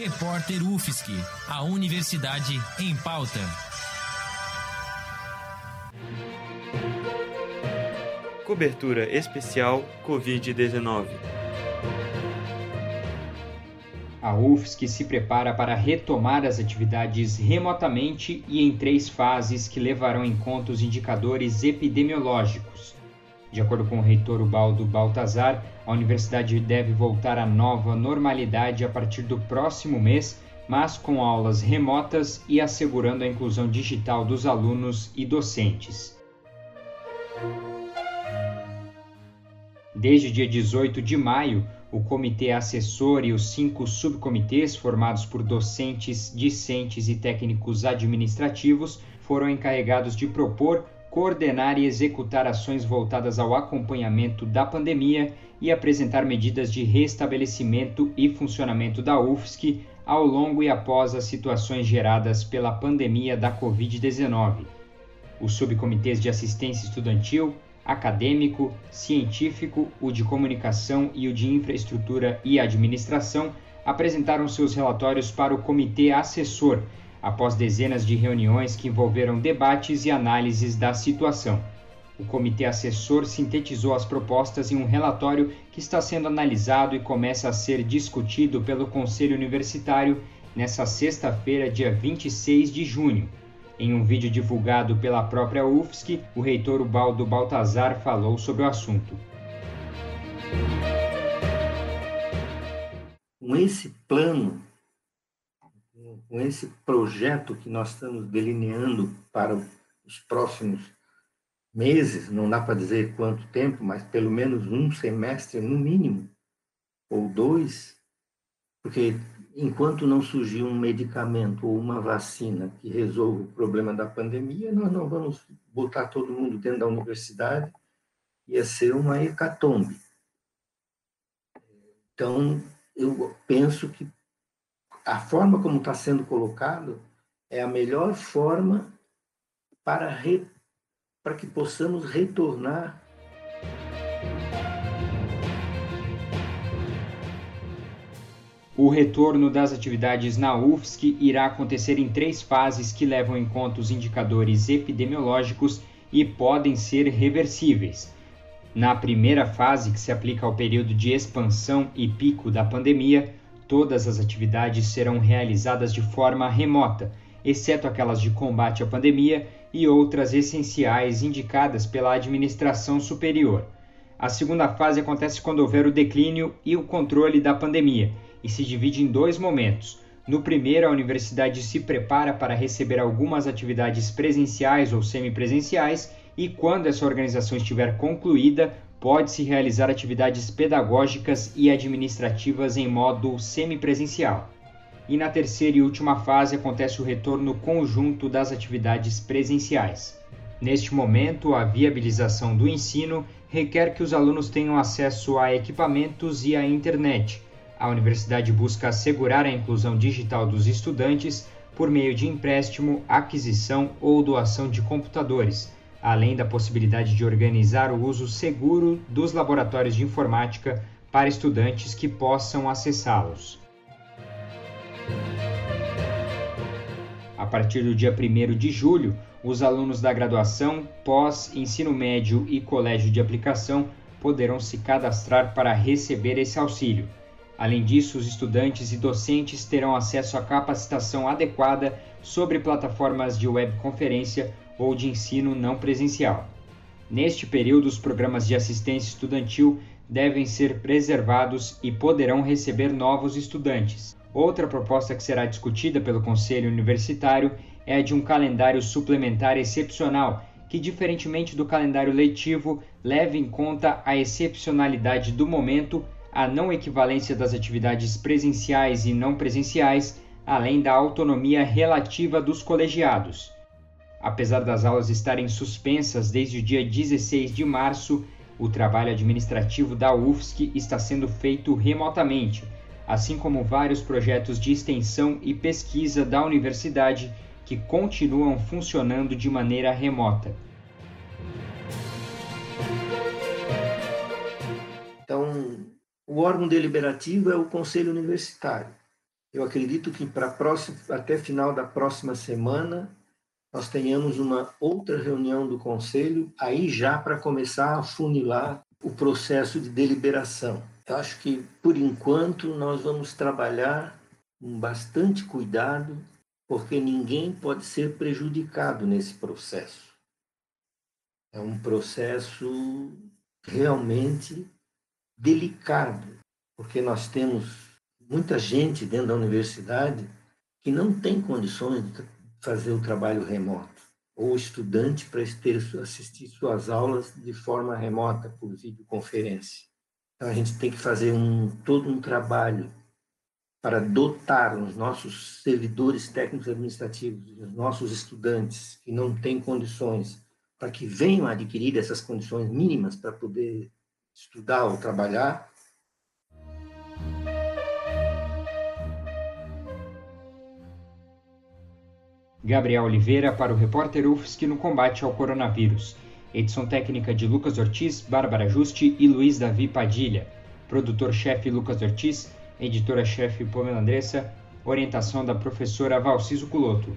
Repórter UFSC, a Universidade em Pauta. Cobertura especial Covid-19. A UFSC se prepara para retomar as atividades remotamente e em três fases que levarão em conta os indicadores epidemiológicos. De acordo com o reitor Ubaldo Baltazar, a universidade deve voltar à nova normalidade a partir do próximo mês, mas com aulas remotas e assegurando a inclusão digital dos alunos e docentes. Desde o dia 18 de maio, o comitê assessor e os cinco subcomitês, formados por docentes, discentes e técnicos administrativos, foram encarregados de propor, coordenar e executar ações voltadas ao acompanhamento da pandemia e apresentar medidas de restabelecimento e funcionamento da UFSC ao longo e após as situações geradas pela pandemia da Covid-19. Os subcomitês de assistência estudantil, acadêmico, científico, o de comunicação e o de infraestrutura e administração apresentaram seus relatórios para o comitê assessor, após dezenas de reuniões que envolveram debates e análises da situação. O comitê assessor sintetizou as propostas em um relatório que está sendo analisado e começa a ser discutido pelo Conselho Universitário nesta sexta-feira, dia 26 de junho. Em um vídeo divulgado pela própria UFSC, o reitor Ubaldo Baltazar falou sobre o assunto. Com esse plano, com esse projeto que nós estamos delineando para os próximos meses, não dá para dizer quanto tempo, mas pelo menos um semestre no mínimo, ou dois, porque enquanto não surgir um medicamento ou uma vacina que resolva o problema da pandemia, nós não vamos botar todo mundo dentro da universidade, ia ser uma hecatombe. Então, eu penso que a forma como está sendo colocado é a melhor forma para re para que possamos retornar O retorno das atividades na UFSC irá acontecer em três fases que levam em conta os indicadores epidemiológicos e podem ser reversíveis. Na primeira fase, que se aplica ao período de expansão e pico da pandemia, todas as atividades serão realizadas de forma remota, exceto aquelas de combate à pandemia e outras essenciais indicadas pela administração superior. A segunda fase acontece quando houver o declínio e o controle da pandemia e se divide em dois momentos. No primeiro, a universidade se prepara para receber algumas atividades presenciais ou semipresenciais, e quando essa organização estiver concluída, pode-se realizar atividades pedagógicas e administrativas em modo semipresencial e na terceira e última fase acontece o retorno conjunto das atividades presenciais. Neste momento, a viabilização do ensino requer que os alunos tenham acesso a equipamentos e à internet. A universidade busca assegurar a inclusão digital dos estudantes por meio de empréstimo, aquisição ou doação de computadores, além da possibilidade de organizar o uso seguro dos laboratórios de informática para estudantes que possam acessá-los. A partir do dia 1 de julho, os alunos da graduação, pós, ensino médio e colégio de aplicação poderão se cadastrar para receber esse auxílio. Além disso, os estudantes e docentes terão acesso à capacitação adequada sobre plataformas de webconferência ou de ensino não presencial. Neste período, os programas de assistência estudantil devem ser preservados e poderão receber novos estudantes. Outra proposta que será discutida pelo Conselho Universitário é a de um calendário suplementar excepcional, que, diferentemente do calendário letivo, leve em conta a excepcionalidade do momento, a não equivalência das atividades presenciais e não presenciais, além da autonomia relativa dos colegiados. Apesar das aulas estarem suspensas desde o dia 16 de março, o trabalho administrativo da UFSC está sendo feito remotamente assim como vários projetos de extensão e pesquisa da universidade que continuam funcionando de maneira remota. Então, o órgão deliberativo é o Conselho Universitário. Eu acredito que para até final da próxima semana nós tenhamos uma outra reunião do conselho, aí já para começar a funilar o processo de deliberação. Eu acho que por enquanto nós vamos trabalhar com bastante cuidado, porque ninguém pode ser prejudicado nesse processo. É um processo realmente delicado, porque nós temos muita gente dentro da universidade que não tem condições de fazer o trabalho remoto, ou estudante para assistir suas aulas de forma remota, por videoconferência. Então, a gente tem que fazer um, todo um trabalho para dotar os nossos servidores técnicos administrativos, os nossos estudantes que não têm condições, para que venham adquirir essas condições mínimas para poder estudar ou trabalhar, Gabriel Oliveira para o repórter UFSC no combate ao coronavírus. Edição técnica de Lucas Ortiz, Bárbara Juste e Luiz Davi Padilha. Produtor-chefe Lucas Ortiz, editora-chefe Pamela Andressa, orientação da professora Valciso Culoto.